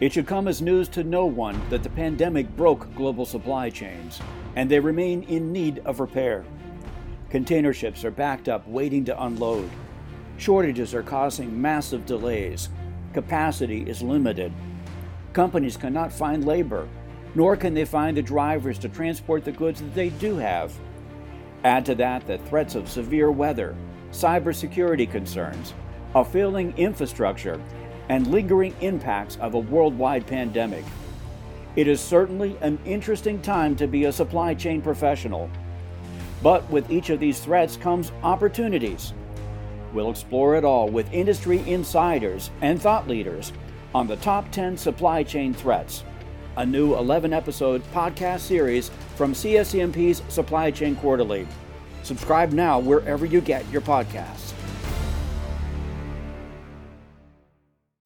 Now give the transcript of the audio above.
It should come as news to no one that the pandemic broke global supply chains, and they remain in need of repair. Container ships are backed up waiting to unload. Shortages are causing massive delays. Capacity is limited. Companies cannot find labor, nor can they find the drivers to transport the goods that they do have. Add to that the threats of severe weather, cybersecurity concerns, a failing infrastructure, and lingering impacts of a worldwide pandemic. It is certainly an interesting time to be a supply chain professional. But with each of these threats comes opportunities. We'll explore it all with industry insiders and thought leaders on the top 10 supply chain threats, a new 11 episode podcast series from CSCMP's Supply Chain Quarterly. Subscribe now wherever you get your podcasts.